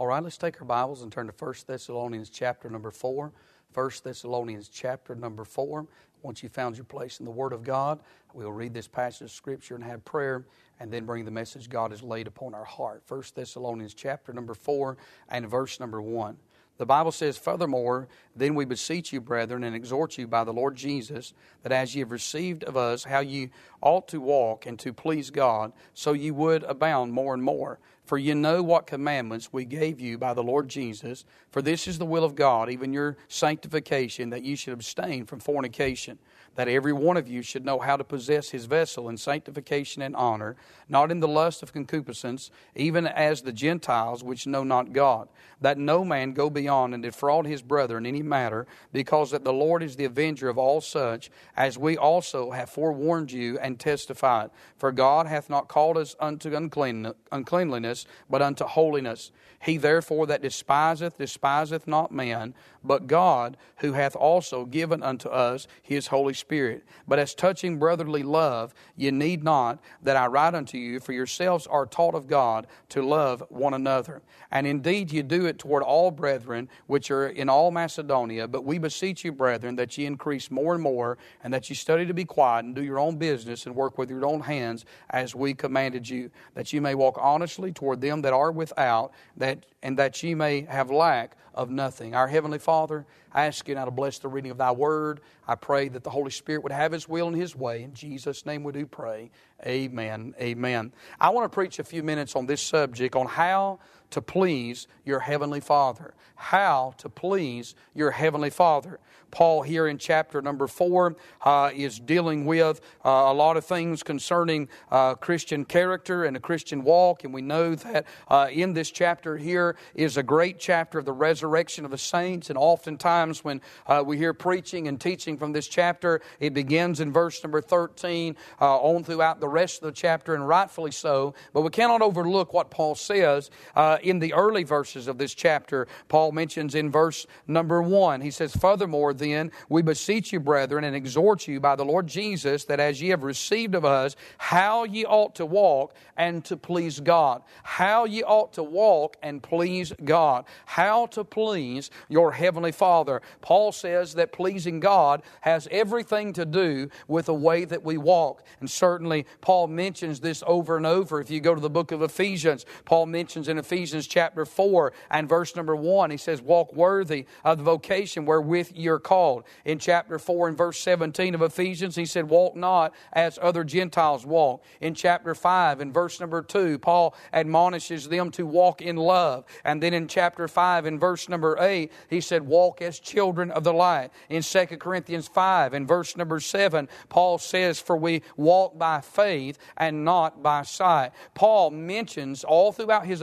All right, let's take our Bibles and turn to 1 Thessalonians chapter number 4. 1 Thessalonians chapter number 4. Once you've found your place in the Word of God, we'll read this passage of Scripture and have prayer and then bring the message God has laid upon our heart. 1 Thessalonians chapter number 4 and verse number 1. The Bible says, Furthermore, then we beseech you, brethren, and exhort you by the Lord Jesus, that as ye have received of us how ye ought to walk and to please God, so ye would abound more and more. For ye know what commandments we gave you by the Lord Jesus. For this is the will of God, even your sanctification, that ye should abstain from fornication that every one of you should know how to possess his vessel in sanctification and honor, not in the lust of concupiscence, even as the Gentiles which know not God, that no man go beyond and defraud his brother in any matter, because that the Lord is the avenger of all such, as we also have forewarned you and testified. For God hath not called us unto uncleanliness, but unto holiness. He therefore that despiseth, despiseth not man, but God, who hath also given unto us his Holy Spirit. But as touching brotherly love, ye need not that I write unto you, for yourselves are taught of God to love one another. And indeed ye do it toward all brethren which are in all Macedonia. But we beseech you, brethren, that ye increase more and more, and that ye study to be quiet, and do your own business, and work with your own hands, as we commanded you, that ye may walk honestly toward them that are without, that and that ye may have lack of nothing. Our Heavenly Father, I ask you now to bless the reading of thy word. I pray that the Holy Spirit would have his will and his way. In Jesus' name we do pray. Amen. Amen. I want to preach a few minutes on this subject on how to please your Heavenly Father. How to please your Heavenly Father. Paul, here in chapter number four, uh, is dealing with uh, a lot of things concerning uh, Christian character and a Christian walk. And we know that uh, in this chapter here is a great chapter of the resurrection of the saints. And oftentimes, when uh, we hear preaching and teaching from this chapter, it begins in verse number 13 uh, on throughout the rest of the chapter, and rightfully so. But we cannot overlook what Paul says in the early verses of this chapter. Paul mentions in verse number one, he says, Furthermore, then, we beseech you, brethren, and exhort you by the Lord Jesus, that as ye have received of us, how ye ought to walk and to please God. How ye ought to walk and please God. How to please your Heavenly Father. Paul says that pleasing God has everything to do with the way that we walk. And certainly, Paul mentions this over and over. If you go to the book of Ephesians, Paul mentions in Ephesians Ephesians chapter 4 and verse number 1, he says, Walk worthy of the vocation wherewith you're called. In chapter 4 and verse 17 of Ephesians, he said, Walk not as other Gentiles walk. In chapter 5 and verse number 2, Paul admonishes them to walk in love. And then in chapter 5 and verse number 8, he said, Walk as children of the light. In 2 Corinthians 5 and verse number 7, Paul says, For we walk by faith and not by sight. Paul mentions all throughout his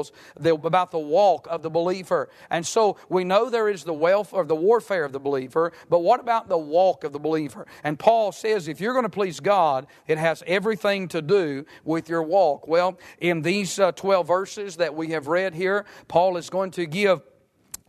epistles the, about the walk of the believer. And so we know there is the wealth or the warfare of the believer, but what about the walk of the believer? And Paul says if you're going to please God, it has everything to do with your walk. Well, in these uh, 12 verses that we have read here, Paul is going to give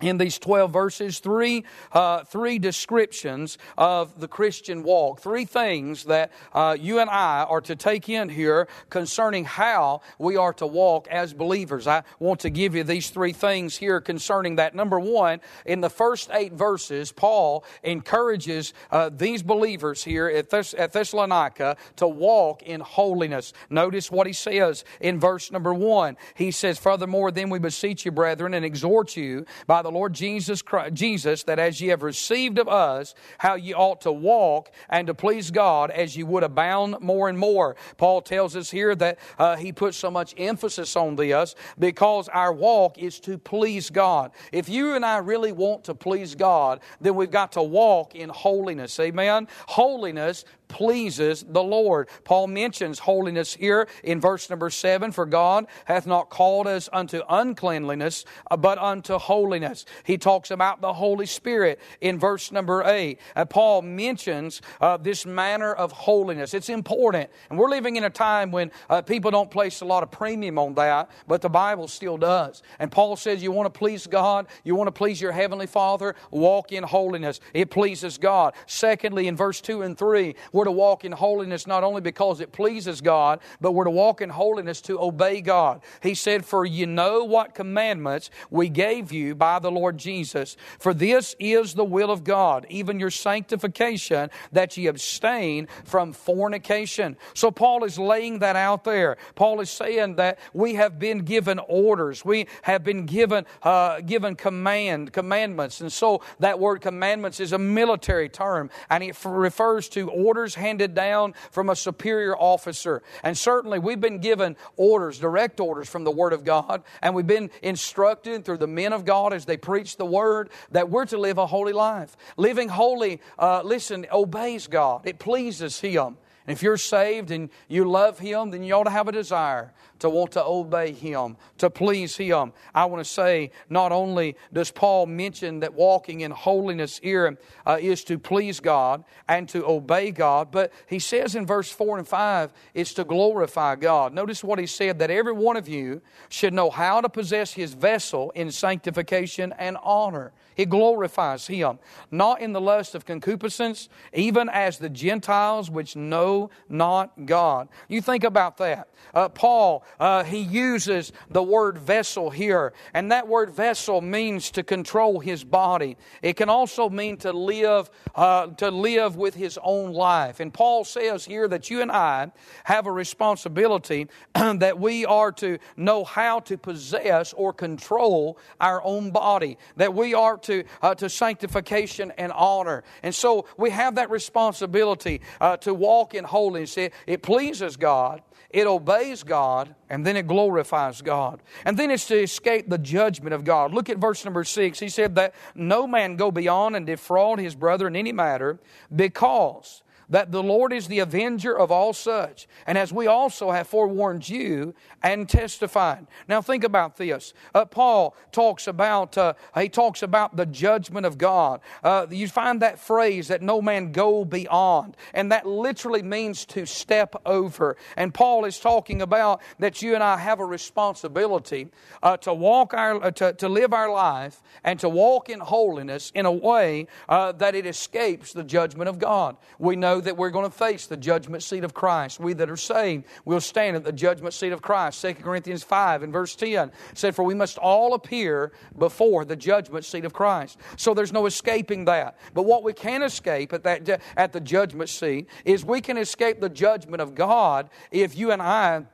in these 12 verses three, uh, three descriptions of the Christian walk. Three things that uh, you and I are to take in here concerning how we are to walk as believers. I want to give you these three things here concerning that. Number one, in the first eight verses, Paul encourages uh, these believers here at, Thess- at Thessalonica to walk in holiness. Notice what he says in verse number one. He says, Furthermore, then we beseech you, brethren, and exhort you by the Lord Jesus Christ, Jesus that as ye have received of us, how ye ought to walk and to please God as ye would abound more and more. Paul tells us here that uh, he puts so much emphasis on this because our walk is to please God. If you and I really want to please God, then we've got to walk in holiness. Amen. Holiness pleases the Lord. Paul mentions holiness here in verse number seven. For God hath not called us unto uncleanliness, but unto holiness. He talks about the Holy Spirit in verse number eight. Uh, Paul mentions uh, this manner of holiness. It's important. And we're living in a time when uh, people don't place a lot of premium on that, but the Bible still does. And Paul says, You want to please God, you want to please your Heavenly Father, walk in holiness. It pleases God. Secondly, in verse 2 and 3, We're to walk in holiness not only because it pleases God, but we're to walk in holiness to obey God. He said, For you know what commandments we gave you by the Lord Jesus. For this is the will of God, even your sanctification, that ye abstain from fornication. So Paul is laying that out there. Paul is saying that we have been given orders. We have been given, uh, given command, commandments. And so that word commandments is a military term and it refers to orders handed down from a superior officer. And certainly we've been given orders, direct orders from the Word of God, and we've been instructed through the men of God as they preach the Word that we're to live a holy life. Living holy, uh, listen, obeys God. It pleases Him. And if you're saved and you love Him, then you ought to have a desire to want to obey Him, to please Him. I want to say, not only does Paul mention that walking in holiness here uh, is to please God and to obey God, but he says in verse 4 and 5, it's to glorify God. Notice what he said that every one of you should know how to possess his vessel in sanctification and honor. It glorifies Him, not in the lust of concupiscence, even as the Gentiles which know not God. You think about that. Uh, Paul, uh, he uses the word vessel here, and that word vessel means to control his body. It can also mean to live, uh, to live with his own life. And Paul says here that you and I have a responsibility that we are to know how to possess or control our own body, that we are to, uh, to sanctification and honor. And so we have that responsibility uh, to walk in holiness. It, it pleases God, it obeys God, and then it glorifies God. And then it's to escape the judgment of God. Look at verse number six. He said that no man go beyond and defraud his brother in any matter because that the Lord is the avenger of all such, and as we also have forewarned you and testified. Now think about this. Uh, Paul talks about uh, he talks about the judgment of God. Uh, you find that phrase that no man go beyond, and that literally means to step over. And Paul is talking about that you and I have a responsibility uh, to walk our uh, to, to live our life and to walk in holiness in a way uh, that it escapes the judgment of God. We know that we're going to face the judgment seat of Christ. We that are saved will stand at the judgment seat of Christ. 2 Corinthians 5 and verse 10 said, For we must all appear before the judgment seat of Christ. So there's no escaping that. But what we can escape at, that, at the judgment seat is we can escape the judgment of God if you and I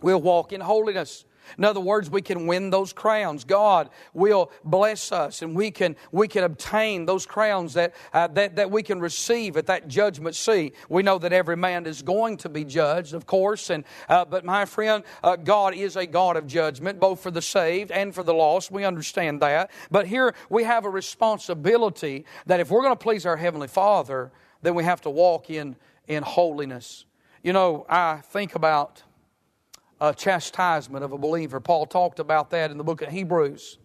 will walk in holiness. In other words, we can win those crowns. God will bless us and we can, we can obtain those crowns that, uh, that, that we can receive at that judgment seat. We know that every man is going to be judged, of course, and, uh, but my friend, uh, God is a God of judgment, both for the saved and for the lost. We understand that. But here we have a responsibility that if we're going to please our Heavenly Father, then we have to walk in, in holiness. You know, I think about uh, chastisement of a believer. Paul talked about that in the book of Hebrews.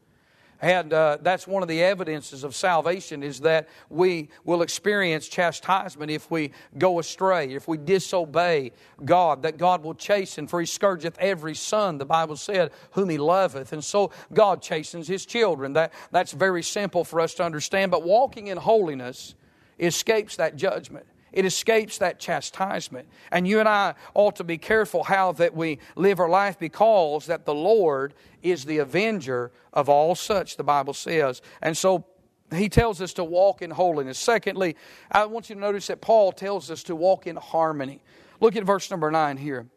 And uh, that's one of the evidences of salvation is that we will experience chastisement if we go astray, if we disobey God, that God will chasten, for he scourgeth every son, the Bible said, whom he loveth. And so God chastens his children. That, that's very simple for us to understand. But walking in holiness escapes that judgment. It escapes that chastisement. And you and I ought to be careful how that we live our life because that the Lord is the avenger of all such, the Bible says. And so he tells us to walk in holiness. Secondly, I want you to notice that Paul tells us to walk in harmony. Look at verse number 9 here.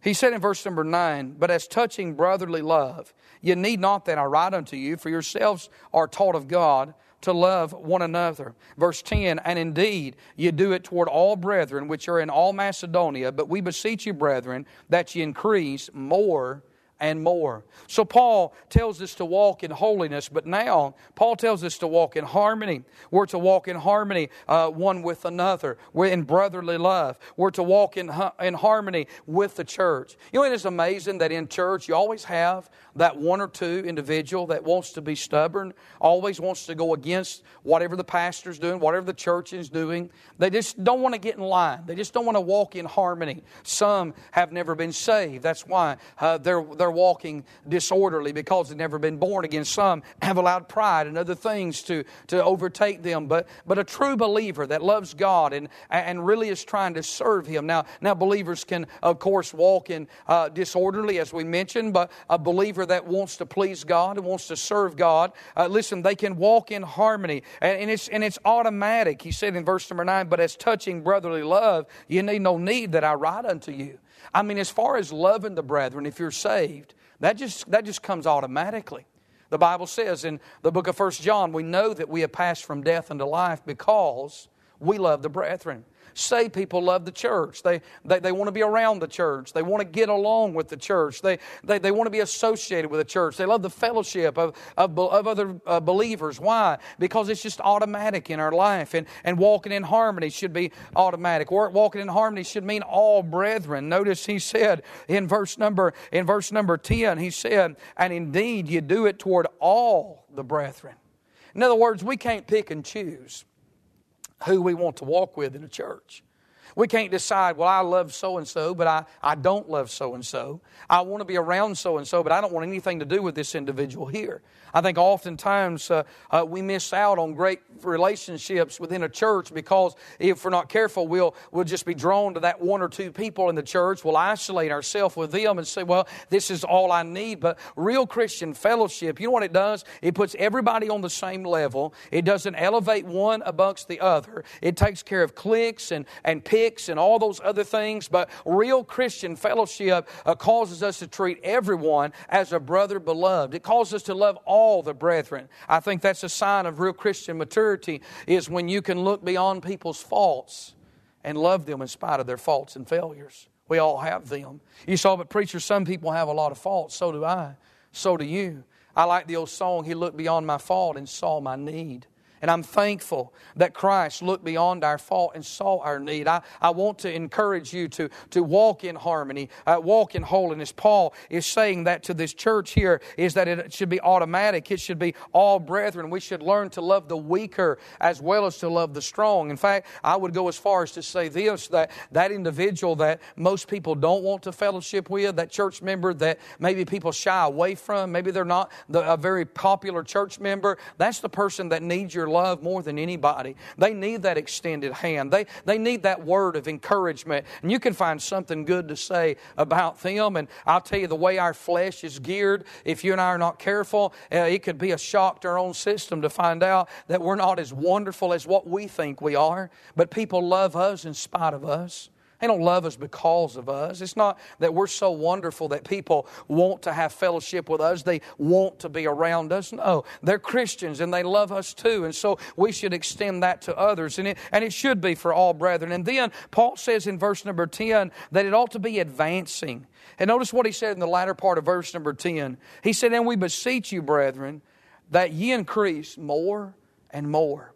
He said in verse number 9, But as touching brotherly love, ye need not that I write unto you, for yourselves are taught of God to love one another. Verse 10 And indeed, you do it toward all brethren which are in all Macedonia, but we beseech you, brethren, that ye increase more and more. So Paul tells us to walk in holiness, but now Paul tells us to walk in harmony. We're to walk in harmony uh, one with another. We're in brotherly love. We're to walk in, in harmony with the church. You know, it is amazing that in church you always have that one or two individual that wants to be stubborn, always wants to go against whatever the pastor's doing, whatever the church is doing. They just don't want to get in line. They just don't want to walk in harmony. Some have never been saved. That's why uh, they're, they're walking disorderly because they've never been born again. Some have allowed pride and other things to, to overtake them. But, but a true believer that loves God and, and really is trying to serve Him. Now, now believers can, of course, walk in uh, disorderly, as we mentioned, but a believer that wants to please God and wants to serve God, uh, listen, they can walk in harmony. And, and, it's, and it's automatic. He said in verse number 9, but as touching brotherly love, you need no need that I write unto you. I mean, as far as loving the brethren, if you're saved, that just, that just comes automatically. The Bible says in the book of First John, we know that we have passed from death unto life because we love the brethren. Say people love the church. They, they, they want to be around the church. They want to get along with the church. They, they, they want to be associated with the church. They love the fellowship of, of, of other uh, believers. Why? Because it's just automatic in our life. And, and walking in harmony should be automatic. Walking in harmony should mean all brethren. Notice he said in verse number, in verse number 10, he said, and indeed you do it toward all the brethren. In other words, we can't pick and choose who we want to walk with in a church. We can't decide, well, I love so and so, but I, I don't love so and so. I want to be around so and so, but I don't want anything to do with this individual here. I think oftentimes uh, uh, we miss out on great relationships within a church because if we're not careful, we'll, we'll just be drawn to that one or two people in the church. We'll isolate ourselves with them and say, well, this is all I need. But real Christian fellowship, you know what it does? It puts everybody on the same level. It doesn't elevate one amongst the other. It takes care of cliques and, and and all those other things. But real Christian fellowship uh, causes us to treat everyone as a brother beloved. It causes us to love all the brethren. I think that's a sign of real Christian maturity is when you can look beyond people's faults and love them in spite of their faults and failures. We all have them. You saw, but preachers, some people have a lot of faults. So do I. So do you. I like the old song, He looked beyond my fault and saw my need. And I'm thankful that Christ looked beyond our fault and saw our need. I, I want to encourage you to, to walk in harmony, uh, walk in holiness. Paul is saying that to this church here is that it should be automatic. It should be all brethren. We should learn to love the weaker as well as to love the strong. In fact, I would go as far as to say this that that individual that most people don't want to fellowship with, that church member that maybe people shy away from, maybe they're not the, a very popular church member, that's the person that needs your love more than anybody. They need that extended hand. They, they need that word of encouragement. And you can find something good to say about them. And I'll tell you, the way our flesh is geared, if you and I are not careful, uh, it could be a shock to our own system to find out that we're not as wonderful as what we think we are. But people love us in spite of us. They don't love us because of us. It's not that we're so wonderful that people want to have fellowship with us. They want to be around us. No, they're Christians and they love us too. And so we should extend that to others. And it, and it should be for all brethren. And then Paul says in verse number 10 that it ought to be advancing. And notice what he said in the latter part of verse number 10. He said, And we beseech you, brethren, that ye increase more and more.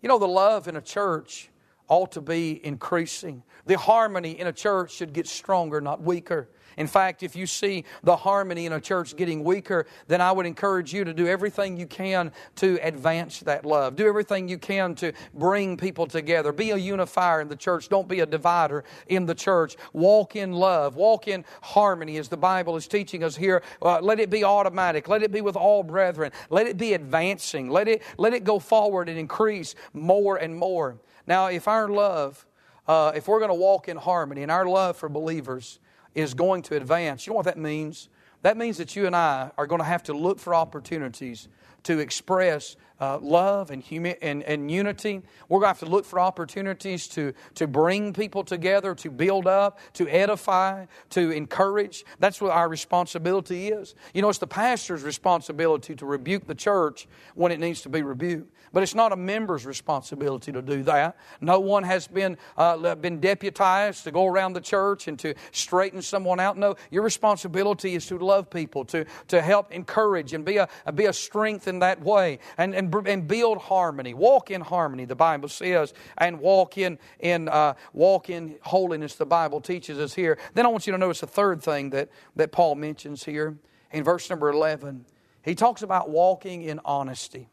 You know, the love in a church ought to be increasing. The harmony in a church should get stronger, not weaker. In fact, if you see the harmony in a church getting weaker, then I would encourage you to do everything you can to advance that love. Do everything you can to bring people together. Be a unifier in the church. Don't be a divider in the church. Walk in love. Walk in harmony as the Bible is teaching us here. Uh, let it be automatic. Let it be with all brethren. Let it be advancing. Let it, let it go forward and increase more and more. Now, if our love, uh, if we're going to walk in harmony and our love for believers is going to advance, you know what that means? That means that you and I are going to have to look for opportunities to express uh, love and, humi- and, and unity. We're going to have to look for opportunities to, to bring people together, to build up, to edify, to encourage. That's what our responsibility is. You know, it's the pastor's responsibility to rebuke the church when it needs to be rebuked. But it's not a member's responsibility to do that. No one has been, uh, been deputized to go around the church and to straighten someone out. No, your responsibility is to love people, to, to help encourage and be a, be a strength in that way. And, and and, build harmony. Walk in harmony, the Bible says, and walk in, in, uh, walk in holiness, the Bible teaches us here. Then I want you to notice the third thing that, that Paul mentions here in verse number 11. He talks about walking in honesty.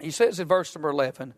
He says in verse number 11,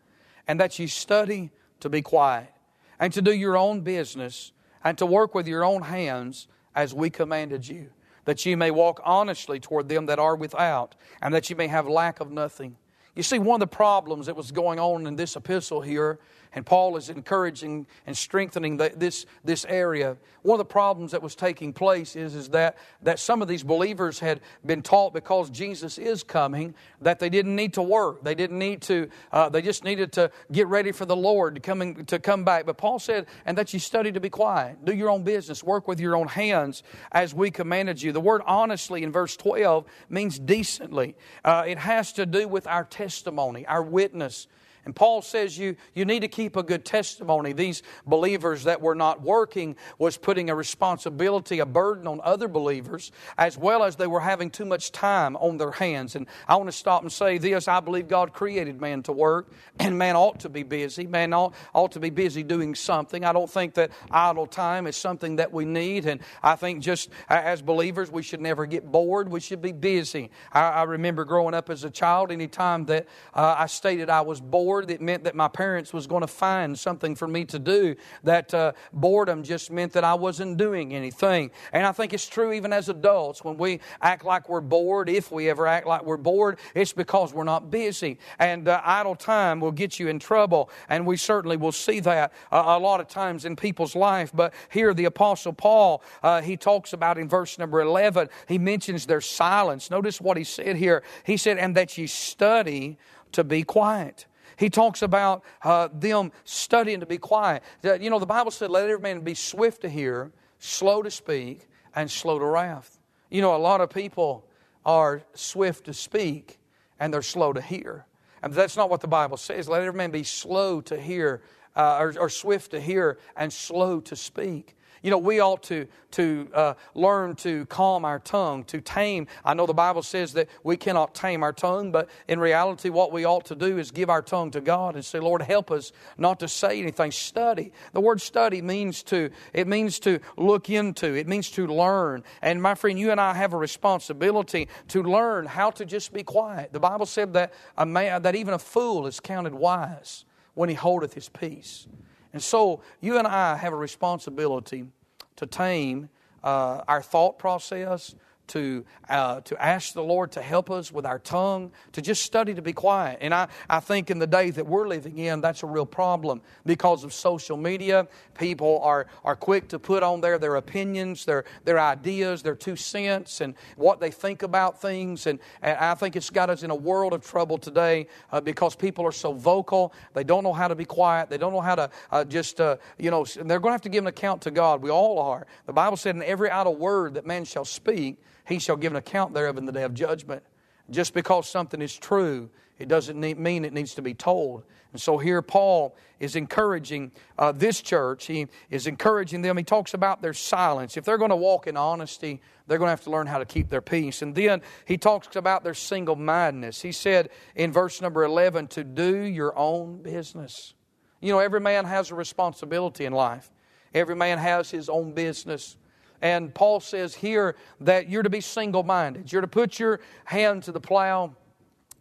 and that you study to be quiet, and to do your own business, and to work with your own hands as we commanded you. that you may walk honestly toward them that are without, and that you may have lack of nothing. You see, one of the problems that was going on in this epistle here and Paul is encouraging and strengthening the, this, this area. One of the problems that was taking place is, is that, that some of these believers had been taught because Jesus is coming that they didn't need to work. They didn't need to, uh, they just needed to get ready for the Lord to, coming, to come back. But Paul said, and that you study to be quiet, do your own business, work with your own hands as we commanded you. The word honestly in verse 12 means decently. Uh, it has to do with our testimony, our witness. And Paul says you, you need to keep a good testimony. These believers that were not working was putting a responsibility, a burden on other believers, as well as they were having too much time on their hands. And I want to stop and say this I believe God created man to work, and man ought to be busy. Man ought, ought to be busy doing something. I don't think that idle time is something that we need. And I think just as believers, we should never get bored. We should be busy. I, I remember growing up as a child, anytime that uh, I stated I was bored, bored, meant that my parents was going to find something for me to do. That uh, boredom just meant that I wasn't doing anything. And I think it's true even as adults. When we act like we're bored, if we ever act like we're bored, it's because we're not busy. And uh, idle time will get you in trouble. And we certainly will see that uh, a lot of times in people's life. But here, the Apostle Paul, uh, he talks about in verse number 11, he mentions their silence. Notice what he said here. He said, And that ye study to be quiet. He talks about uh, them studying to be quiet. You know, the Bible said, let every man be swift to hear, slow to speak, and slow to wrath. You know, a lot of people are swift to speak and they're slow to hear. And that's not what the Bible says. Let every man be slow to hear, uh, or, or swift to hear, and slow to speak. You know, we ought to, to uh, learn to calm our tongue, to tame. I know the Bible says that we cannot tame our tongue, but in reality, what we ought to do is give our tongue to God and say, Lord, help us not to say anything. Study. The word study means to, it means to look into, it means to learn. And my friend, you and I have a responsibility to learn how to just be quiet. The Bible said that, a man, that even a fool is counted wise when he holdeth his peace. And so you and I have a responsibility to tame uh, our thought process, to, uh, to ask the Lord to help us with our tongue, to just study to be quiet. And I, I think in the days that we're living in, that's a real problem because of social media. People are, are quick to put on there their opinions, their, their ideas, their two cents, and what they think about things. And, and I think it's got us in a world of trouble today uh, because people are so vocal. They don't know how to be quiet. They don't know how to uh, just, uh, you know, they're going to have to give an account to God. We all are. The Bible said, in every idle word that man shall speak, he shall give an account thereof in the day of judgment. Just because something is true, it doesn't mean it needs to be told. And so here Paul is encouraging uh, this church. He is encouraging them. He talks about their silence. If they're going to walk in honesty, they're going to have to learn how to keep their peace. And then he talks about their single mindedness. He said in verse number 11 to do your own business. You know, every man has a responsibility in life, every man has his own business. And Paul says here that you're to be single minded. You're to put your hand to the plow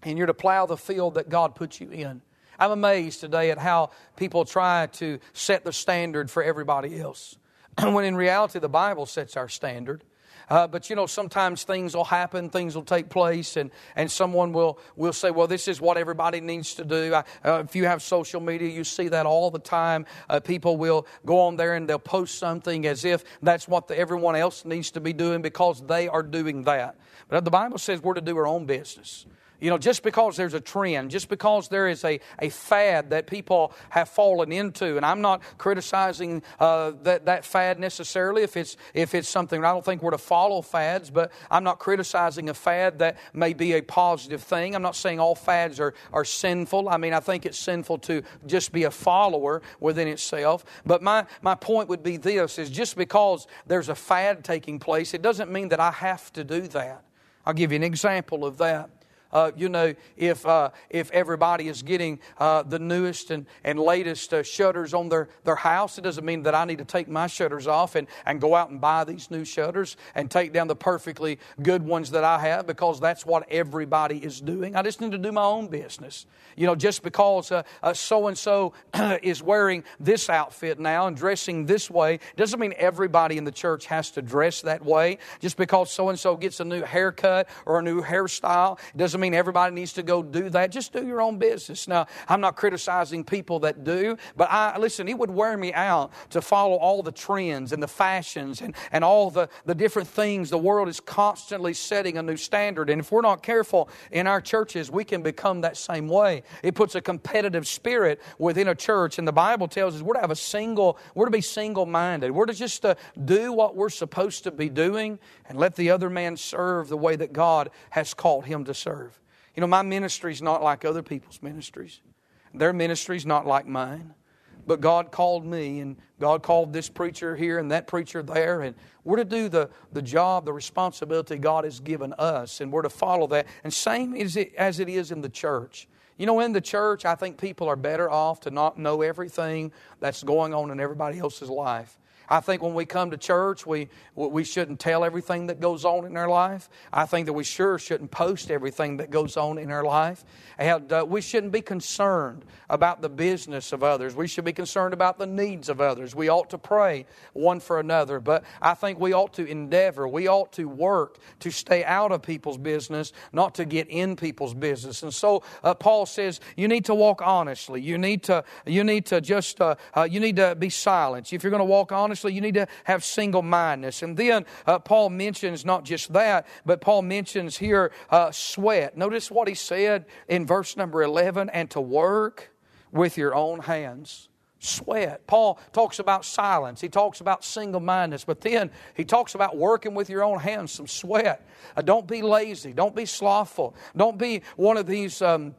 and you're to plow the field that God puts you in. I'm amazed today at how people try to set the standard for everybody else. when in reality, the Bible sets our standard. Uh, but you know, sometimes things will happen, things will take place, and, and someone will, will say, Well, this is what everybody needs to do. I, uh, if you have social media, you see that all the time. Uh, people will go on there and they'll post something as if that's what the, everyone else needs to be doing because they are doing that. But the Bible says we're to do our own business. You know, just because there's a trend, just because there is a, a fad that people have fallen into, and I'm not criticizing uh, that, that fad necessarily if it's, if it's something, I don't think we're to follow fads, but I'm not criticizing a fad that may be a positive thing. I'm not saying all fads are, are sinful. I mean, I think it's sinful to just be a follower within itself. But my, my point would be this is just because there's a fad taking place, it doesn't mean that I have to do that. I'll give you an example of that. Uh, you know, if, uh, if everybody is getting uh, the newest and, and latest uh, shutters on their, their house, it doesn't mean that I need to take my shutters off and, and go out and buy these new shutters and take down the perfectly good ones that I have because that's what everybody is doing. I just need to do my own business. You know, just because so and so is wearing this outfit now and dressing this way doesn't mean everybody in the church has to dress that way. Just because so and so gets a new haircut or a new hairstyle doesn't mean everybody needs to go do that. Just do your own business. Now, I'm not criticizing people that do, but I listen, it would wear me out to follow all the trends and the fashions and, and all the, the different things. The world is constantly setting a new standard. And if we're not careful in our churches, we can become that same way. It puts a competitive spirit within a church. And the Bible tells us we're to have a single, we're to be single minded. We're to just uh, do what we're supposed to be doing and let the other man serve the way that God has called him to serve. You know, my ministry is not like other people's ministries. Their ministry is not like mine. But God called me, and God called this preacher here and that preacher there, and we're to do the, the job, the responsibility God has given us, and we're to follow that. And same as it, as it is in the church. You know, in the church, I think people are better off to not know everything that's going on in everybody else's life. I think when we come to church, we, we shouldn't tell everything that goes on in our life. I think that we sure shouldn't post everything that goes on in our life. And uh, we shouldn't be concerned about the business of others. We should be concerned about the needs of others. We ought to pray one for another. But I think we ought to endeavor, we ought to work to stay out of people's business, not to get in people's business. And so uh, Paul says you need to walk honestly. You need to, you need to just, uh, uh you need to be silent. If you're going to walk honestly, honestly, you need to have single mindedness. And then uh, Paul mentions not just that, but Paul mentions here uh, sweat. Notice what he said in verse number 11 and to work with your own hands sweat. Paul talks about silence. He talks about single mindedness, but then he talks about working with your own hands, some sweat. Uh, don't be lazy. Don't be slothful. Don't be one of these. Um,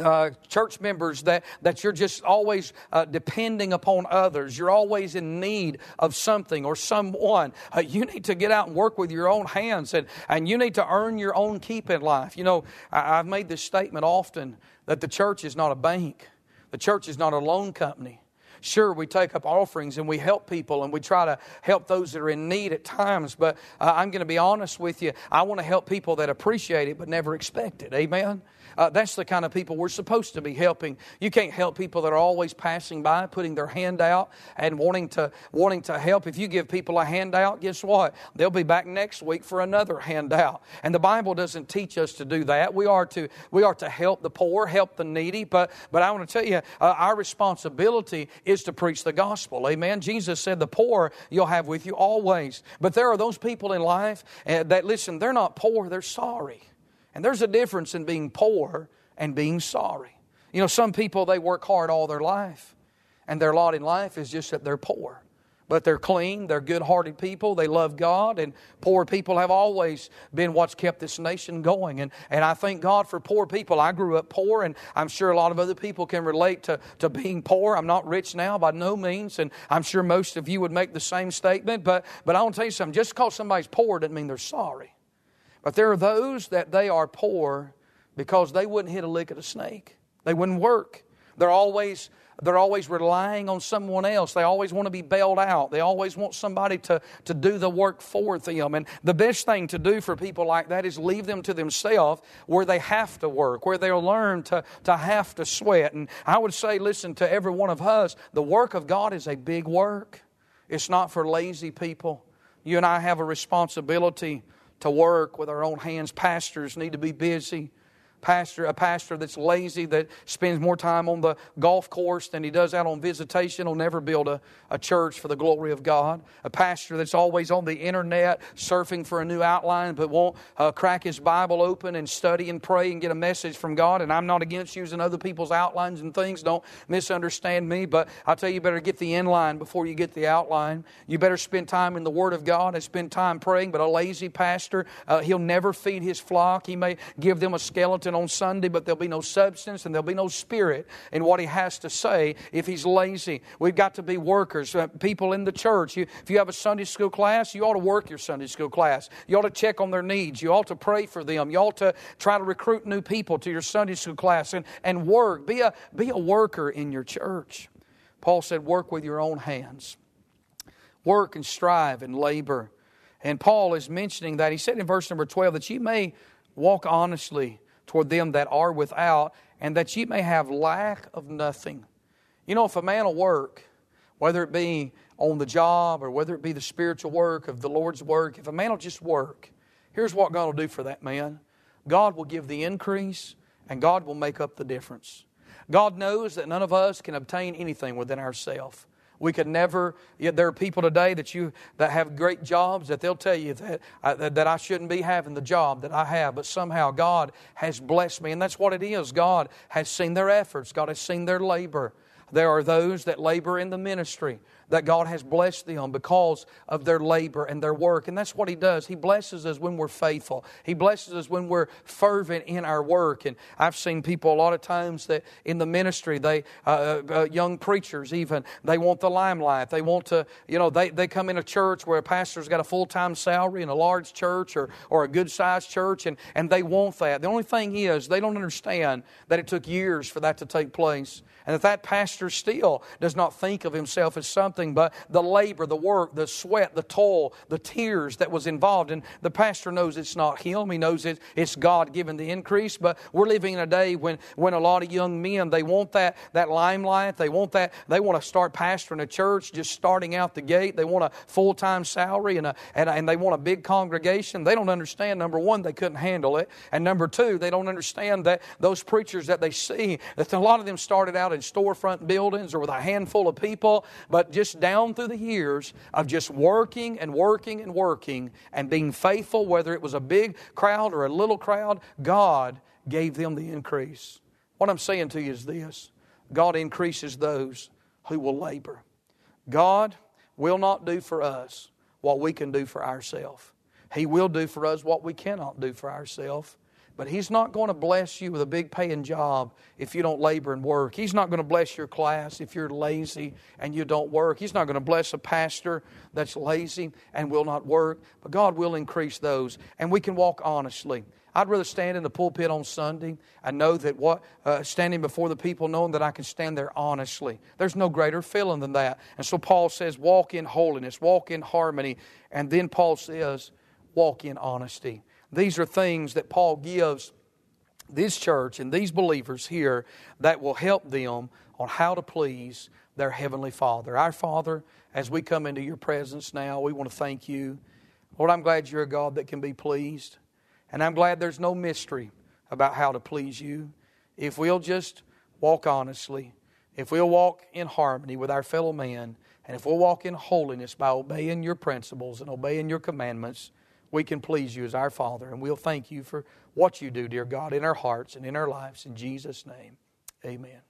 uh, church members that, that you're just always uh, depending upon others. You're always in need of something or someone. Uh, you need to get out and work with your own hands and, and you need to earn your own keep in life. You know, I, I've made this statement often that the church is not a bank, the church is not a loan company. Sure, we take up offerings and we help people and we try to help those that are in need at times, but uh, I'm going to be honest with you. I want to help people that appreciate it but never expect it. Amen? Uh, that's the kind of people we're supposed to be helping. You can't help people that are always passing by, putting their hand out and wanting to wanting to help. If you give people a handout, guess what? They'll be back next week for another handout. And the Bible doesn't teach us to do that. We are to we are to help the poor, help the needy. But but I want to tell you, uh, our responsibility is to preach the gospel. Amen. Jesus said, "The poor you'll have with you always." But there are those people in life uh, that listen. They're not poor; they're sorry. And there's a difference in being poor and being sorry. You know, some people, they work hard all their life, and their lot in life is just that they're poor. But they're clean, they're good hearted people, they love God, and poor people have always been what's kept this nation going. And, and I thank God for poor people. I grew up poor, and I'm sure a lot of other people can relate to, to being poor. I'm not rich now by no means, and I'm sure most of you would make the same statement. But, but I want to tell you something just because somebody's poor doesn't mean they're sorry. But there are those that they are poor because they wouldn't hit a lick at a snake. They wouldn't work. They're always they're always relying on someone else. They always want to be bailed out. They always want somebody to, to do the work for them. And the best thing to do for people like that is leave them to themselves where they have to work, where they'll learn to, to have to sweat. And I would say, listen, to every one of us, the work of God is a big work. It's not for lazy people. You and I have a responsibility to work with our own hands. Pastors need to be busy pastor, a pastor that's lazy, that spends more time on the golf course than he does out on visitation, will never build a, a church for the glory of God. A pastor that's always on the internet surfing for a new outline, but won't uh, crack his Bible open and study and pray and get a message from God. And I'm not against using other people's outlines and things. Don't misunderstand me, but I tell you, you better get the inline before you get the outline. You better spend time in the Word of God and spend time praying. But a lazy pastor, uh, he'll never feed his flock. He may give them a skeleton preaching on Sunday, but there'll be no substance and there'll be no spirit in what he has to say if he's lazy. We've got to be workers, uh, people in the church. If you have a Sunday school class, you ought to work your Sunday school class. You ought to check on their needs. You ought to pray for them. You ought to try to recruit new people to your Sunday school class and, and work. Be a, be a worker in your church. Paul said, work with your own hands. Work and strive and labor. And Paul is mentioning that. He said in verse number 12 that you may walk honestly toward them that are without, and that ye may have lack of nothing. You know, if a man will work, whether it be on the job or whether it be the spiritual work of the Lord's work, if a man will just work, here's what God will do for that man God will give the increase, and God will make up the difference. God knows that none of us can obtain anything within ourselves. We could never. There are people today that you that have great jobs that they'll tell you that uh, that I shouldn't be having the job that I have, but somehow God has blessed me, and that's what it is. God has seen their efforts. God has seen their labor. There are those that labor in the ministry that God has blessed them because of their labor and their work. And that's what He does. He blesses us when we're faithful, He blesses us when we're fervent in our work. And I've seen people a lot of times that in the ministry, they, uh, uh, uh, young preachers even, they want the limelight. They want to, you know, they, they come in a church where a pastor's got a full time salary in a large church or, or a good sized church, and, and they want that. The only thing is, they don't understand that it took years for that to take place. And that that pastor still does not think of himself as something but the labor, the work, the sweat, the toil, the tears that was involved. And the pastor knows it's not him. He knows it, it's God giving the increase. But we're living in a day when, when a lot of young men, they want that, that limelight. They want that, they want to start pastoring a church just starting out the gate. They want a full-time salary and, a, and, a, and they want a big congregation. They don't understand, number one, they couldn't handle it. And number two, they don't understand that those preachers that they see, that a lot of them started out in storefront buildings or with a handful of people, but just down through the years of just working and working and working and being faithful, whether it was a big crowd or a little crowd, God gave them the increase. What I'm saying to you is this God increases those who will labor. God will not do for us what we can do for ourselves. He will do for us what we cannot do for ourselves. But He's not going to bless you with a big paying job if you don't labor and work. He's not going to bless your class if you're lazy and you don't work. He's not going to bless a pastor that's lazy and will not work. But God will increase those, and we can walk honestly. I'd rather stand in the pulpit on Sunday and know that what uh, standing before the people, knowing that I can stand there honestly. There's no greater feeling than that. And so Paul says, walk in holiness, walk in harmony. And then Paul says, walk in honesty. These are things that Paul gives this church and these believers here that will help them on how to please their Heavenly Father. Our Father, as we come into your presence now, we want to thank you. Lord, I'm glad you're a God that can be pleased. And I'm glad there's no mystery about how to please you. If we'll just walk honestly, if we'll walk in harmony with our fellow man, and if we'll walk in holiness by obeying your principles and obeying your commandments, we can please you as our Father. And we'll thank you for what you do, dear God, in our hearts and in our lives. In Jesus' name, amen.